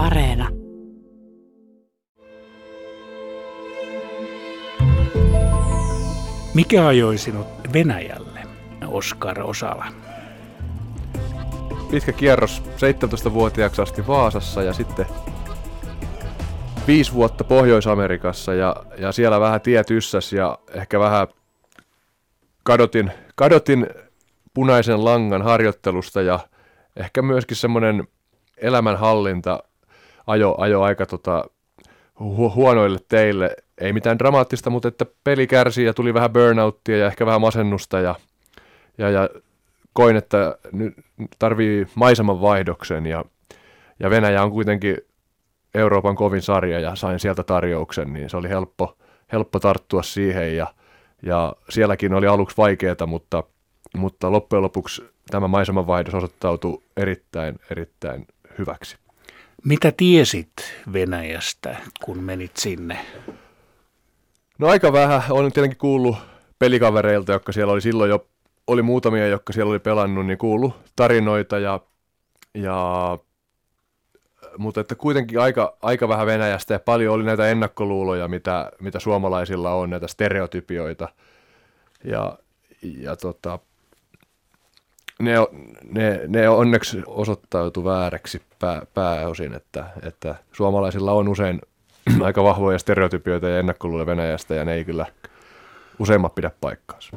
Areena. Mikä ajoi sinut Venäjälle, Oskar Osala? Pitkä kierros 17-vuotiaaksi asti Vaasassa ja sitten viisi vuotta Pohjois-Amerikassa ja, ja siellä vähän tiet yssäs ja ehkä vähän kadotin, kadotin punaisen langan harjoittelusta ja ehkä myöskin semmoinen elämänhallinta ajo, ajo aika tota, hu- huonoille teille. Ei mitään dramaattista, mutta että peli kärsi ja tuli vähän burnouttia ja ehkä vähän masennusta ja, ja, ja koin, että nyt tarvii maiseman vaihdoksen ja, ja Venäjä on kuitenkin Euroopan kovin sarja ja sain sieltä tarjouksen, niin se oli helppo, helppo tarttua siihen ja, ja sielläkin oli aluksi vaikeaa, mutta, mutta loppujen lopuksi tämä maisemanvaihdos osoittautui erittäin, erittäin hyväksi. Mitä tiesit Venäjästä, kun menit sinne? No aika vähän. Olen tietenkin kuullut pelikavereilta, jotka siellä oli silloin jo, oli muutamia, jotka siellä oli pelannut, niin kuullut tarinoita ja, ja mutta että kuitenkin aika, aika vähän Venäjästä ja paljon oli näitä ennakkoluuloja, mitä, mitä suomalaisilla on, näitä stereotypioita. Ja, ja tota, ne, ne, ne onneksi osoittautui vääräksi pää, pääosin, että, että suomalaisilla on usein aika vahvoja stereotypioita ja ennakkoluuloja Venäjästä ja ne ei kyllä useimmat pidä paikkaansa.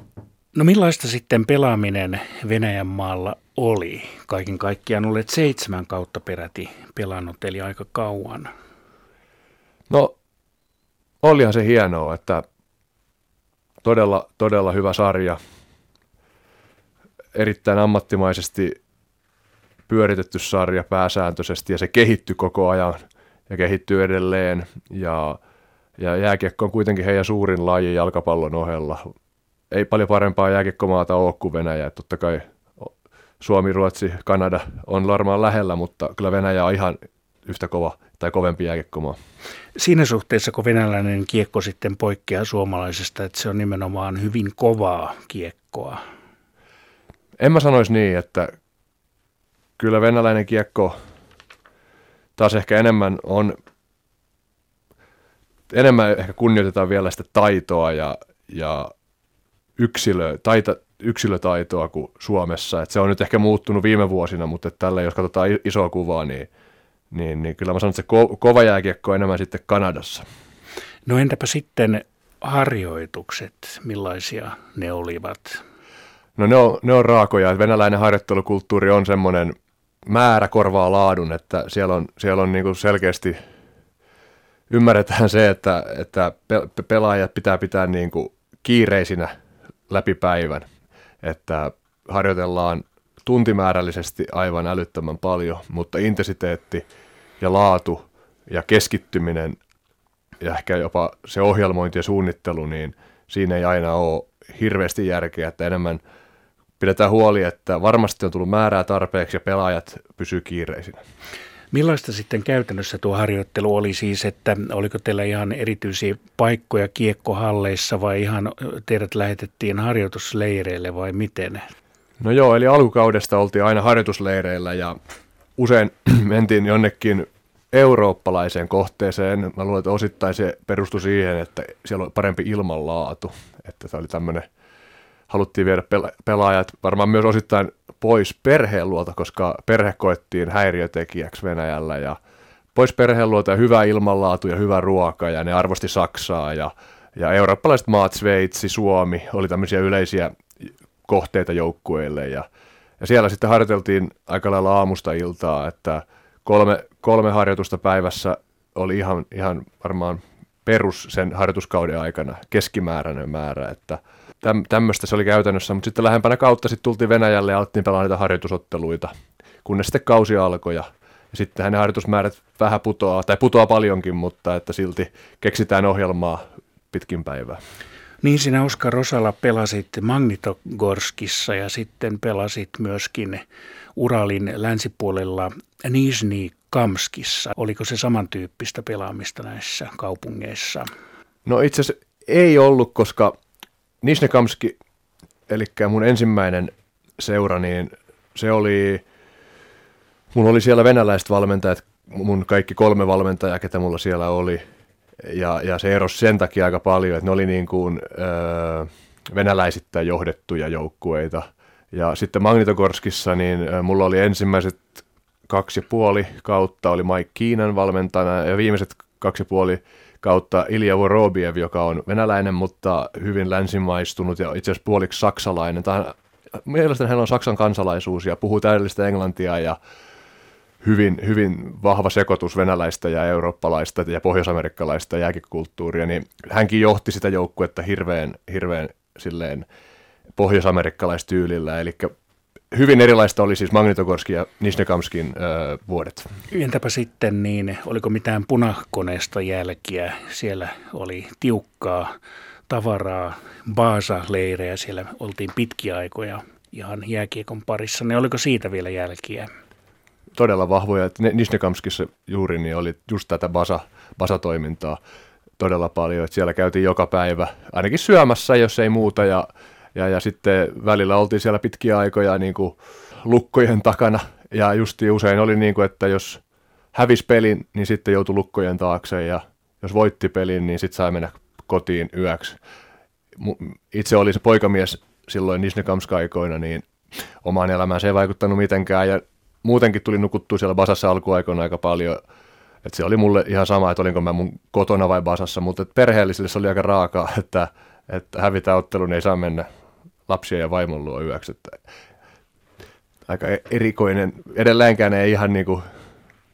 No millaista sitten pelaaminen Venäjän maalla oli? Kaiken kaikkiaan olet seitsemän kautta peräti pelannut, eli aika kauan. No, olihan se hienoa, että todella, todella hyvä sarja. Erittäin ammattimaisesti pyöritetty sarja pääsääntöisesti ja se kehittyi koko ajan ja kehittyy edelleen. Ja, ja jääkiekko on kuitenkin heidän suurin laji jalkapallon ohella. Ei paljon parempaa jääkiekkomaata ole kuin Venäjä. Totta kai Suomi, Ruotsi, Kanada on varmaan lähellä, mutta kyllä Venäjä on ihan yhtä kova tai kovempi jääkiekkomaa. Siinä suhteessa, kun venäläinen kiekko sitten poikkeaa suomalaisesta, että se on nimenomaan hyvin kovaa kiekkoa. En mä sanoisi niin, että kyllä venäläinen kiekko taas ehkä enemmän on, enemmän ehkä kunnioitetaan vielä sitä taitoa ja, ja yksilö, taita, yksilötaitoa kuin Suomessa. Et se on nyt ehkä muuttunut viime vuosina, mutta tällä jos katsotaan isoa kuvaa, niin, niin, niin kyllä mä sanon, että se ko- kova jääkiekko on enemmän sitten Kanadassa. No entäpä sitten harjoitukset, millaisia ne olivat? No ne on, ne on raakoja. Venäläinen harjoittelukulttuuri on semmoinen määrä korvaa laadun, että siellä on, siellä on niin selkeästi ymmärretään se, että, että pelaajat pitää pitää niin kuin kiireisinä läpi päivän että harjoitellaan tuntimäärällisesti aivan älyttömän paljon, mutta intensiteetti ja laatu ja keskittyminen ja ehkä jopa se ohjelmointi ja suunnittelu, niin siinä ei aina ole hirveästi järkeä, että enemmän pidetään huoli, että varmasti on tullut määrää tarpeeksi ja pelaajat pysyy kiireisinä. Millaista sitten käytännössä tuo harjoittelu oli siis, että oliko teillä ihan erityisiä paikkoja kiekkohalleissa vai ihan teidät lähetettiin harjoitusleireille vai miten? No joo, eli alkukaudesta oltiin aina harjoitusleireillä ja usein mentiin jonnekin eurooppalaiseen kohteeseen. Mä luulen, että osittain se perustui siihen, että siellä oli parempi ilmanlaatu. Että se oli tämmöinen, haluttiin viedä pelaajat varmaan myös osittain pois perheen luota, koska perhe koettiin häiriötekijäksi Venäjällä ja pois perheen luota ja hyvä ilmanlaatu ja hyvä ruoka ja ne arvosti Saksaa ja, ja eurooppalaiset maat, Sveitsi, Suomi oli tämmöisiä yleisiä kohteita joukkueille ja, ja siellä sitten harjoiteltiin aika lailla aamusta iltaa, että kolme, kolme harjoitusta päivässä oli ihan, ihan varmaan perus sen harjoituskauden aikana keskimääräinen määrä, että – täm, tämmöistä se oli käytännössä, mutta sitten lähempänä kautta sitten tultiin Venäjälle ja alettiin pelaa niitä harjoitusotteluita, kunnes sitten kausi alkoi ja, sitten ne harjoitusmäärät vähän putoaa, tai putoaa paljonkin, mutta että silti keksitään ohjelmaa pitkin päivää. Niin sinä Oskar Rosala pelasit Magnitogorskissa ja sitten pelasit myöskin Uralin länsipuolella Nizhny Kamskissa. Oliko se samantyyppistä pelaamista näissä kaupungeissa? No itse asiassa ei ollut, koska Nisnekamski, eli mun ensimmäinen seura, niin se oli, mulla oli siellä venäläiset valmentajat mun kaikki kolme valmentajaa, ketä mulla siellä oli. Ja, ja se erosi sen takia aika paljon, että ne oli niin kuin, öö, venäläisittäin johdettuja joukkueita. Ja sitten Magnitogorskissa, niin mulla oli ensimmäiset kaksi ja puoli kautta oli Mike Kiinan valmentajana ja viimeiset kaksi ja puoli kautta Ilja Vorobiev, joka on venäläinen, mutta hyvin länsimaistunut ja itse asiassa puoliksi saksalainen. Tämä, mielestäni hän on Saksan kansalaisuus ja puhuu täydellistä englantia ja hyvin, hyvin vahva sekoitus venäläistä ja eurooppalaista ja pohjoisamerikkalaista jääkikulttuuria, niin hänkin johti sitä joukkuetta hirveän, hirveän silleen pohjoisamerikkalaistyylillä, eli hyvin erilaista oli siis Magnitogorskin ja Nisnekamskin öö, vuodet. Entäpä sitten niin, oliko mitään punakoneesta jälkiä? Siellä oli tiukkaa tavaraa, Baasa-leirejä, siellä oltiin pitkiä aikoja ihan jääkiekon parissa. Ne oliko siitä vielä jälkiä? Todella vahvoja. Nisnekamskissa juuri niin oli just tätä Basa, Basa-toimintaa todella paljon. Että siellä käytiin joka päivä, ainakin syömässä, jos ei muuta, ja ja, ja sitten välillä oltiin siellä pitkiä aikoja niin kuin lukkojen takana. Ja justi usein oli niin kuin, että jos hävisi pelin, niin sitten joutui lukkojen taakse. Ja jos voitti pelin, niin sitten sai mennä kotiin yöksi. Itse oli se poikamies silloin Nisnekamska-aikoina, niin omaan elämään se ei vaikuttanut mitenkään. Ja muutenkin tuli nukuttua siellä Basassa alkuaikoina aika paljon. että se oli mulle ihan sama, että olinko mä mun kotona vai Basassa, mutta perheellisille se oli aika raakaa, että, että hävitä ottelun ei saa mennä lapsia ja vaimon luo yöksi. Että aika e- erikoinen. Edelleenkään ei ihan niin kuin,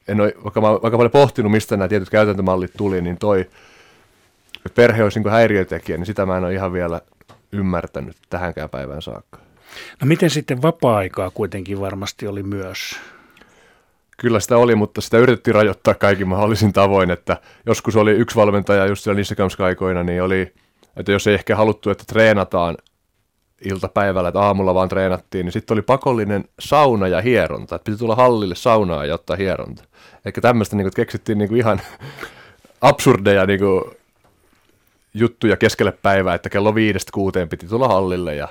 en ole, vaikka mä vaikka paljon pohtinut, mistä nämä tietyt käytäntömallit tuli, niin toi, että perhe olisi niin häiriötekijä, niin sitä mä en ole ihan vielä ymmärtänyt tähänkään päivään saakka. No miten sitten vapaa-aikaa kuitenkin varmasti oli myös? Kyllä sitä oli, mutta sitä yritettiin rajoittaa kaikin mahdollisin tavoin, että joskus oli yksi valmentaja just siellä niissä aikoina, niin oli, että jos ei ehkä haluttu, että treenataan iltapäivällä, että aamulla vaan treenattiin, niin sitten oli pakollinen sauna ja hieronta. Että piti tulla hallille saunaa ja ottaa hieronta. Eikä tämmöistä niin keksittiin niin kuin ihan absurdeja niin juttuja keskelle päivää, että kello viidestä kuuteen piti tulla hallille ja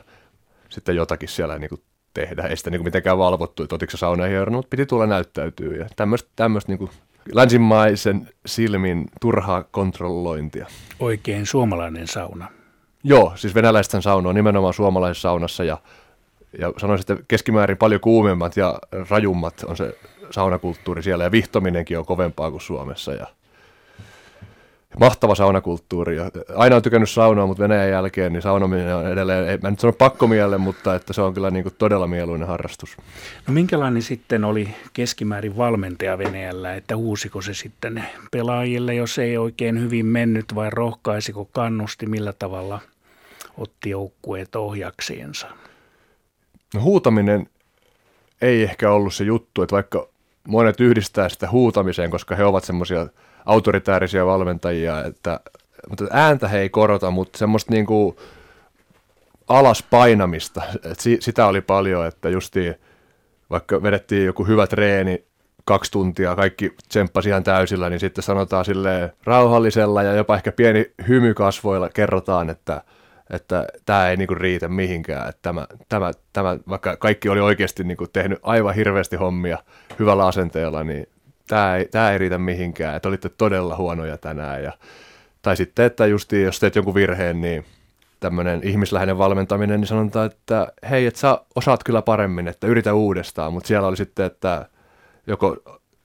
sitten jotakin siellä niin tehdä. Ei sitä niin mitenkään valvottu, että otiko sauna ja hieronta, mutta piti tulla näyttäytyä. Ja tämmöistä, tämmöistä niin länsimaisen silmin turhaa kontrollointia. Oikein suomalainen sauna. Joo, siis venäläisten sauna on nimenomaan suomalaisessa saunassa ja, ja sanoisin, että keskimäärin paljon kuumemmat ja rajummat on se saunakulttuuri siellä. Ja vihtominenkin on kovempaa kuin Suomessa ja mahtava saunakulttuuri. Ja aina on tykännyt saunaa, mutta Venäjän jälkeen niin saunominen on edelleen, ei, mä nyt sano pakkomielle, mutta että se on kyllä niin kuin todella mieluinen harrastus. No minkälainen sitten oli keskimäärin valmentaja Venäjällä, että uusiko se sitten pelaajille, jos ei oikein hyvin mennyt vai rohkaisiko kannusti, millä tavalla otti joukkueet ohjaksiinsa? No huutaminen ei ehkä ollut se juttu, että vaikka monet yhdistää sitä huutamiseen, koska he ovat semmoisia autoritäärisiä valmentajia, että, mutta ääntä he ei korota, mutta semmoista niin alas painamista, että si, sitä oli paljon, että justi vaikka vedettiin joku hyvä treeni kaksi tuntia, kaikki tsemppasi ihan täysillä, niin sitten sanotaan sille rauhallisella ja jopa ehkä pieni hymy kasvoilla kerrotaan, että että tämä ei niinku riitä mihinkään, että tämä, tämä, tämä, vaikka kaikki oli oikeasti niinku tehnyt aivan hirveästi hommia hyvällä asenteella, niin tämä ei, tämä ei riitä mihinkään, että olitte todella huonoja tänään. Ja, tai sitten, että just jos teet jonkun virheen, niin tämmöinen ihmisläheinen valmentaminen, niin sanotaan, että hei, että sä osaat kyllä paremmin, että yritä uudestaan, mutta siellä oli sitten, että joko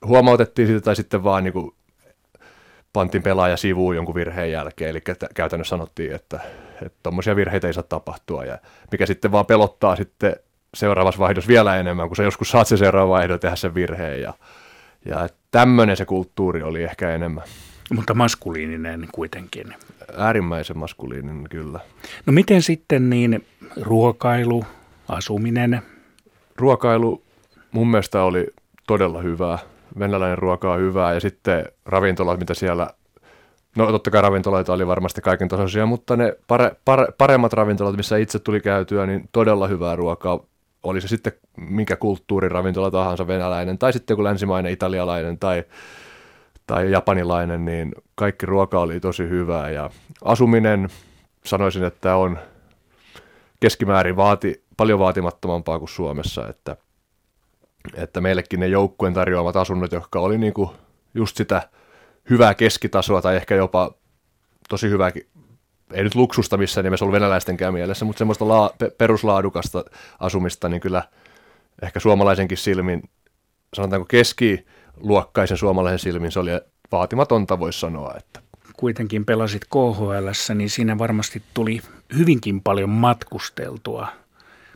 huomautettiin sitä tai sitten vaan niin kuin pantiin pelaaja sivuun jonkun virheen jälkeen, eli käytännössä sanottiin, että tuommoisia virheitä ei saa tapahtua, ja mikä sitten vaan pelottaa sitten seuraavassa vaihdossa vielä enemmän, kun sä joskus saat se seuraava vaihdo tehdä sen virheen, ja ja tämmöinen se kulttuuri oli ehkä enemmän. Mutta maskuliininen kuitenkin. Äärimmäisen maskuliininen, kyllä. No miten sitten niin ruokailu, asuminen? Ruokailu mun mielestä oli todella hyvää. Venäläinen ruoka on hyvää ja sitten ravintolat, mitä siellä No totta kai ravintoloita oli varmasti kaiken tasoisia, mutta ne pare, pare, paremmat ravintolat, missä itse tuli käytyä, niin todella hyvää ruokaa oli se sitten minkä kulttuuriravintola tahansa venäläinen, tai sitten joku länsimainen italialainen tai, tai japanilainen, niin kaikki ruoka oli tosi hyvää. Ja asuminen, sanoisin, että on keskimäärin vaati, paljon vaatimattomampaa kuin Suomessa, että, että meillekin ne joukkueen tarjoamat asunnot, jotka oli niin kuin just sitä hyvää keskitasoa tai ehkä jopa tosi hyvää, ei nyt luksusta missään nimessä ollut venäläistenkään mielessä, mutta semmoista laa, peruslaadukasta asumista, niin kyllä ehkä suomalaisenkin silmin, sanotaanko keskiluokkaisen suomalaisen silmin, se oli vaatimatonta, voisi sanoa. Että. Kuitenkin pelasit KHL, niin siinä varmasti tuli hyvinkin paljon matkusteltua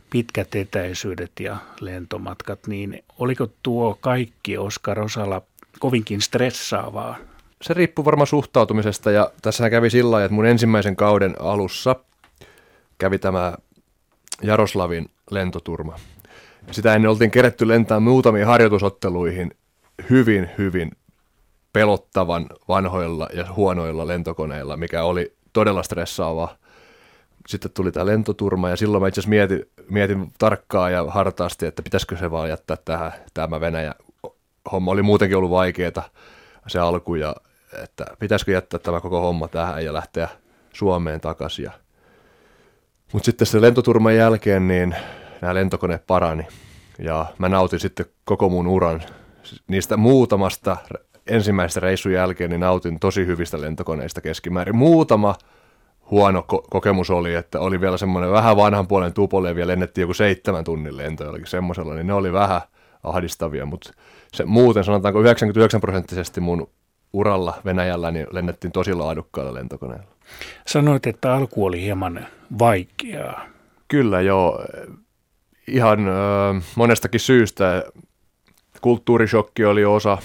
pitkät etäisyydet ja lentomatkat, niin oliko tuo kaikki Oskar Osala kovinkin stressaavaa? Se riippuu varmaan suhtautumisesta ja tässä kävi sillä lailla, että mun ensimmäisen kauden alussa kävi tämä Jaroslavin lentoturma. Sitä ennen oltiin keretty lentää muutamiin harjoitusotteluihin hyvin, hyvin pelottavan vanhoilla ja huonoilla lentokoneilla, mikä oli todella stressaavaa sitten tuli tämä lentoturma ja silloin mä itse asiassa mietin, mietin tarkkaan ja hartaasti, että pitäisikö se vaan jättää tähän tämä Venäjä. Homma oli muutenkin ollut vaikeaa se alku ja että pitäisikö jättää tämä koko homma tähän ja lähteä Suomeen takaisin. Mutta sitten se lentoturman jälkeen niin nämä lentokoneet parani ja mä nautin sitten koko mun uran niistä muutamasta ensimmäistä reissun jälkeen, niin nautin tosi hyvistä lentokoneista keskimäärin. Muutama huono ko- kokemus oli, että oli vielä semmoinen vähän vanhan puolen tupolle ja lennettiin joku seitsemän tunnin lento jollakin semmoisella, niin ne oli vähän ahdistavia, mutta se, muuten sanotaanko 99 prosenttisesti mun uralla Venäjällä niin lennettiin tosi laadukkailla lentokoneilla. Sanoit, että alku oli hieman vaikeaa. Kyllä joo, ihan ö, monestakin syystä. Kulttuurishokki oli osa,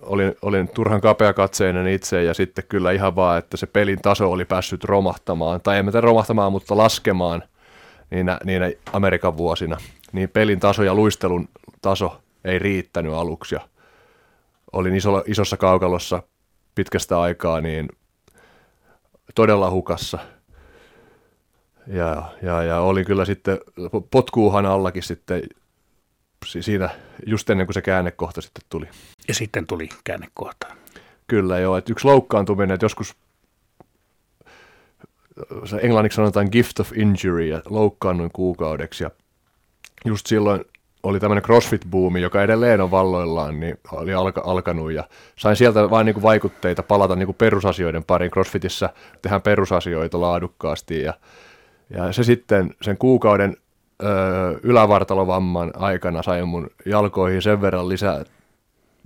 olin, olin turhan kapeakatseinen itse ja sitten kyllä ihan vaan, että se pelin taso oli päässyt romahtamaan, tai ei miten romahtamaan, mutta laskemaan niinä, niinä Amerikan vuosina. Niin pelin taso ja luistelun taso ei riittänyt aluksi ja olin iso, isossa kaukalossa pitkästä aikaa niin todella hukassa. Ja, ja, ja olin kyllä sitten potkuuhan allakin sitten siinä just ennen kuin se käännekohta sitten tuli. Ja sitten tuli käännekohta. Kyllä joo, että yksi loukkaantuminen, että joskus se englanniksi sanotaan gift of injury ja loukkaannuin kuukaudeksi ja just silloin oli tämmöinen CrossFit-buumi, joka edelleen on valloillaan, niin oli alka, alkanut ja sain sieltä vain niin vaikutteita palata niin perusasioiden pariin. CrossFitissä tehdään perusasioita laadukkaasti ja, ja se sitten sen kuukauden ylävartalovamman aikana sain mun jalkoihin sen verran lisää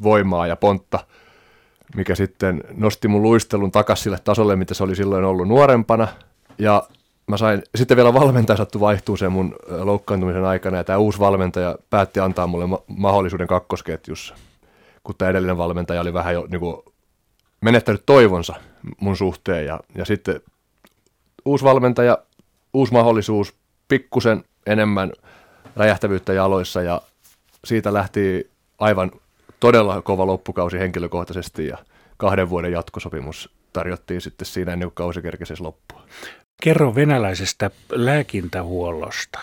voimaa ja pontta, mikä sitten nosti mun luistelun takaisin sille tasolle, mitä se oli silloin ollut nuorempana. Ja mä sain, sitten vielä valmentaja sattui vaihtuu sen mun loukkaantumisen aikana, ja tämä uusi valmentaja päätti antaa mulle ma- mahdollisuuden kakkosketjussa, kun tämä edellinen valmentaja oli vähän jo niin kuin, menettänyt toivonsa mun suhteen, ja, ja sitten uusi valmentaja, uusi mahdollisuus, pikkusen enemmän räjähtävyyttä jaloissa ja siitä lähti aivan todella kova loppukausi henkilökohtaisesti ja kahden vuoden jatkosopimus tarjottiin sitten siinä ennen kuin kausi kerkesi loppua. Kerro venäläisestä lääkintähuollosta.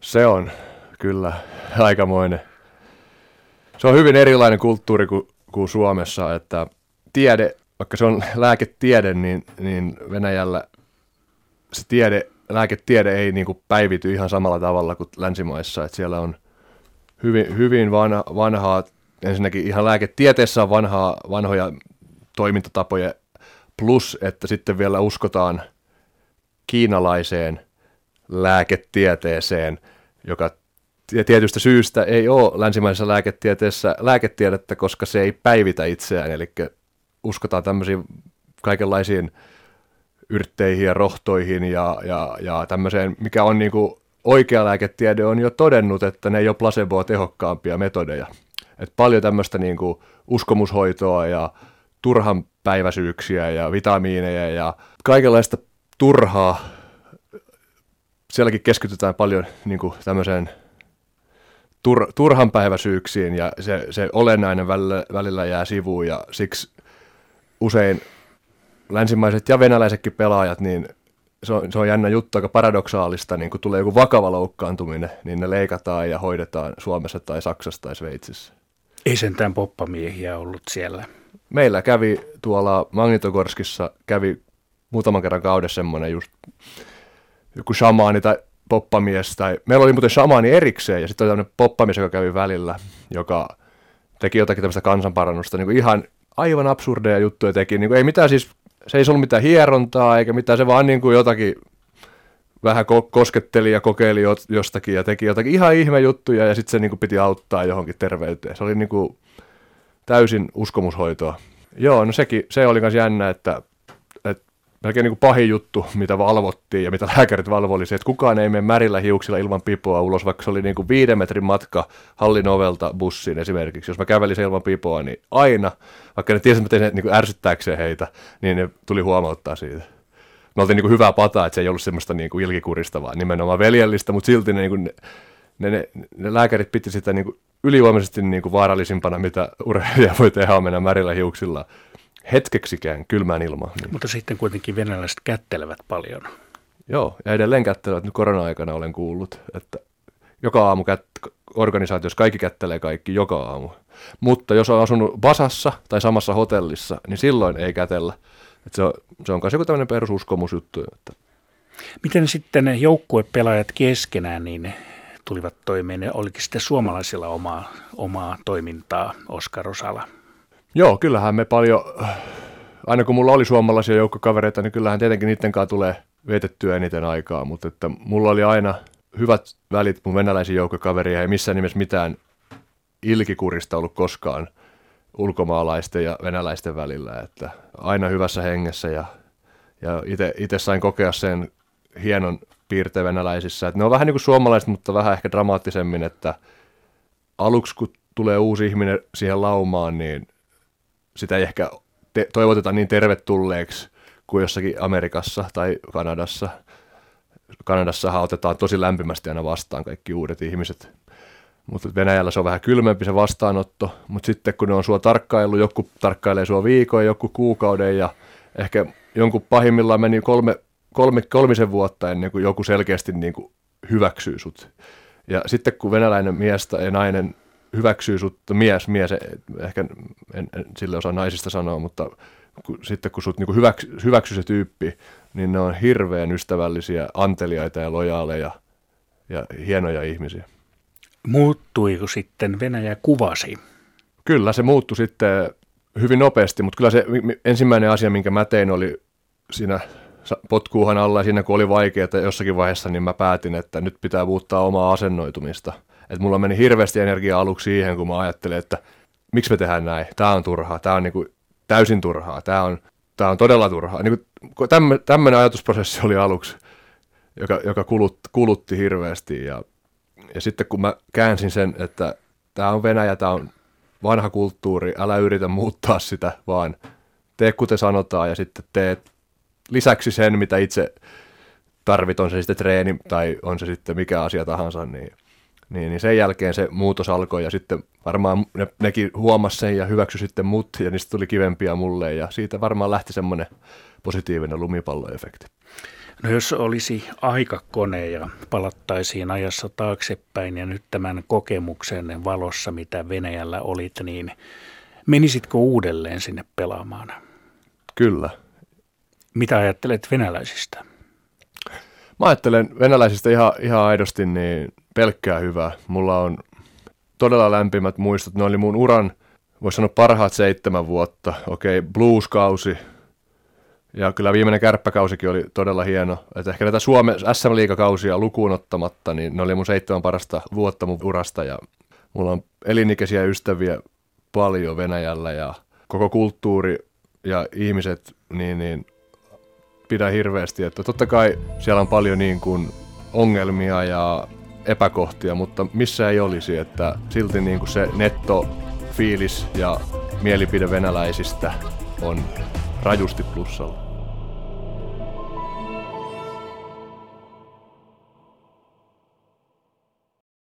Se on kyllä aikamoinen. Se on hyvin erilainen kulttuuri kuin, kuin Suomessa, että tiede, vaikka se on lääketiede, niin, niin Venäjällä se tiede lääketiede ei niin kuin päivity ihan samalla tavalla kuin länsimaissa, että siellä on hyvin, hyvin vanha, vanhaa, ensinnäkin ihan lääketieteessä on vanhaa, vanhoja toimintatapoja, plus että sitten vielä uskotaan kiinalaiseen lääketieteeseen, joka tietystä syystä ei ole länsimaisessa lääketieteessä lääketiedettä, koska se ei päivitä itseään, eli uskotaan tämmöisiin kaikenlaisiin yrtteihin ja rohtoihin ja, ja, ja tämmöiseen, mikä on niin kuin oikea lääketiede on jo todennut, että ne ei ole placeboa tehokkaampia metodeja. Et paljon tämmöistä niin kuin uskomushoitoa ja turhan päiväsyyksiä ja vitamiineja ja kaikenlaista turhaa. Sielläkin keskitytään paljon niin kuin tämmöiseen tur, turhanpäiväisyyksiin ja se, se olennainen välillä, välillä jää sivuun ja siksi usein länsimaiset ja venäläisetkin pelaajat, niin se on, se on jännä juttu, aika paradoksaalista, niin kun tulee joku vakava loukkaantuminen, niin ne leikataan ja hoidetaan Suomessa tai Saksassa tai Sveitsissä. Ei sentään poppamiehiä ollut siellä. Meillä kävi tuolla Magnitogorskissa, kävi muutaman kerran kaudessa semmoinen just joku shamaani tai poppamies, tai meillä oli muuten shamaani erikseen, ja sitten oli tämmöinen poppamies, joka kävi välillä, joka teki jotakin tämmöistä kansanparannusta, niin kuin ihan aivan absurdeja juttuja teki. Niin kuin ei mitään siis, se ei ollut mitään hierontaa eikä mitään, se vaan niin kuin jotakin vähän ko- kosketteli ja kokeili jostakin ja teki jotakin ihan ihme juttuja ja sitten se niin kuin piti auttaa johonkin terveyteen. Se oli niin kuin täysin uskomushoitoa. Joo, no sekin, se oli myös jännä, että, melkein niin kuin pahin juttu, mitä valvottiin ja mitä lääkärit valvo, oli se, että kukaan ei mene märillä hiuksilla ilman pipoa ulos, vaikka se oli niin kuin viiden metrin matka hallin ovelta bussiin esimerkiksi. Jos mä kävelin ilman pipoa, niin aina, vaikka ne tiesivät, että niin kuin ärsyttääkseen heitä, niin ne tuli huomauttaa siitä. Me oltiin niin kuin hyvää pataa, että se ei ollut semmoista niin kuin ilkikurista, vaan nimenomaan veljellistä, mutta silti ne, niin kuin, ne, ne, ne lääkärit piti sitä niin kuin ylivoimaisesti niin kuin vaarallisimpana, mitä urheilija voi tehdä, on mennä märillä hiuksilla hetkeksikään kylmään ilmaan. Niin. Mutta sitten kuitenkin venäläiset kättelevät paljon. Joo, ja edelleen kättelevät. Nyt korona-aikana olen kuullut, että joka aamu kät- organisaatiossa kaikki kättelee kaikki joka aamu. Mutta jos on asunut Basassa tai samassa hotellissa, niin silloin ei kätellä. Et se on, se on myös joku tämmöinen perususkomusjuttu. Että. Miten sitten joukkuepelaajat keskenään, niin tulivat toimeen? Olikin sitten suomalaisilla omaa, omaa toimintaa, Oskar Osala? Joo, kyllähän me paljon, aina kun mulla oli suomalaisia joukkokavereita, niin kyllähän tietenkin niiden kanssa tulee vietettyä eniten aikaa, mutta että mulla oli aina hyvät välit mun venäläisiin joukkokaveria, ei missään nimessä mitään ilkikurista ollut koskaan ulkomaalaisten ja venäläisten välillä, että aina hyvässä hengessä ja, ja itse sain kokea sen hienon piirteen venäläisissä. Että ne on vähän niin kuin suomalaiset, mutta vähän ehkä dramaattisemmin, että aluksi kun tulee uusi ihminen siihen laumaan, niin sitä ei ehkä te- toivoteta niin tervetulleeksi kuin jossakin Amerikassa tai Kanadassa. Kanadassahan otetaan tosi lämpimästi aina vastaan kaikki uudet ihmiset. Mutta Venäjällä se on vähän kylmempi se vastaanotto, mutta sitten kun ne on sua tarkkailu, joku tarkkailee sua viikon, joku kuukauden ja ehkä jonkun pahimmillaan meni kolme kolme, kolmisen vuotta ennen kuin joku selkeästi niin kuin hyväksyy sut. Ja sitten kun venäläinen mies tai nainen hyväksyy sut, mies, mies, ehkä en, en sille osaa naisista sanoa, mutta kun, sitten kun sut niin kuin hyväksy, se tyyppi, niin ne on hirveän ystävällisiä, anteliaita ja lojaaleja ja hienoja ihmisiä. Muuttuiko sitten Venäjä kuvasi? Kyllä, se muuttui sitten hyvin nopeasti, mutta kyllä se ensimmäinen asia, minkä mä tein, oli siinä potkuuhan alla ja siinä kun oli vaikeaa jossakin vaiheessa, niin mä päätin, että nyt pitää muuttaa omaa asennoitumista. Että mulla meni hirveästi energiaa aluksi siihen, kun mä ajattelin, että miksi me tehdään näin, tämä on turhaa, tämä on niin kuin täysin turhaa, tämä on, tämä on todella turhaa. Niin kuin tämmöinen ajatusprosessi oli aluksi, joka, joka kulutti, kulutti hirveästi. Ja, ja sitten kun mä käänsin sen, että tämä on Venäjä, tämä on vanha kulttuuri, älä yritä muuttaa sitä, vaan tee kuten sanotaan ja sitten teet lisäksi sen, mitä itse tarvit, on se sitten treeni tai on se sitten mikä asia tahansa, niin, niin, niin sen jälkeen se muutos alkoi ja sitten varmaan ne, nekin huomasi sen ja hyväksy sitten mut ja niistä tuli kivempiä mulle ja siitä varmaan lähti semmoinen positiivinen lumipalloefekti. No jos olisi aikakone ja palattaisiin ajassa taaksepäin ja nyt tämän kokemuksen valossa, mitä Venäjällä olit, niin menisitkö uudelleen sinne pelaamaan? Kyllä, mitä ajattelet venäläisistä? Mä ajattelen venäläisistä ihan, ihan aidosti niin pelkkää hyvää. Mulla on todella lämpimät muistot. Ne oli mun uran, voisi sanoa parhaat seitsemän vuotta. Okei, okay, blueskausi. Ja kyllä viimeinen kärppäkausikin oli todella hieno. Et ehkä näitä Suomen SM-liigakausia lukuun ottamatta, niin ne oli mun seitsemän parasta vuotta mun urasta. Ja mulla on elinikäisiä ystäviä paljon Venäjällä ja koko kulttuuri ja ihmiset, niin, niin pidä hirveästi. Että totta kai siellä on paljon niin kuin ongelmia ja epäkohtia, mutta missä ei olisi, että silti niin kuin se netto fiilis ja mielipide venäläisistä on rajusti plussalla.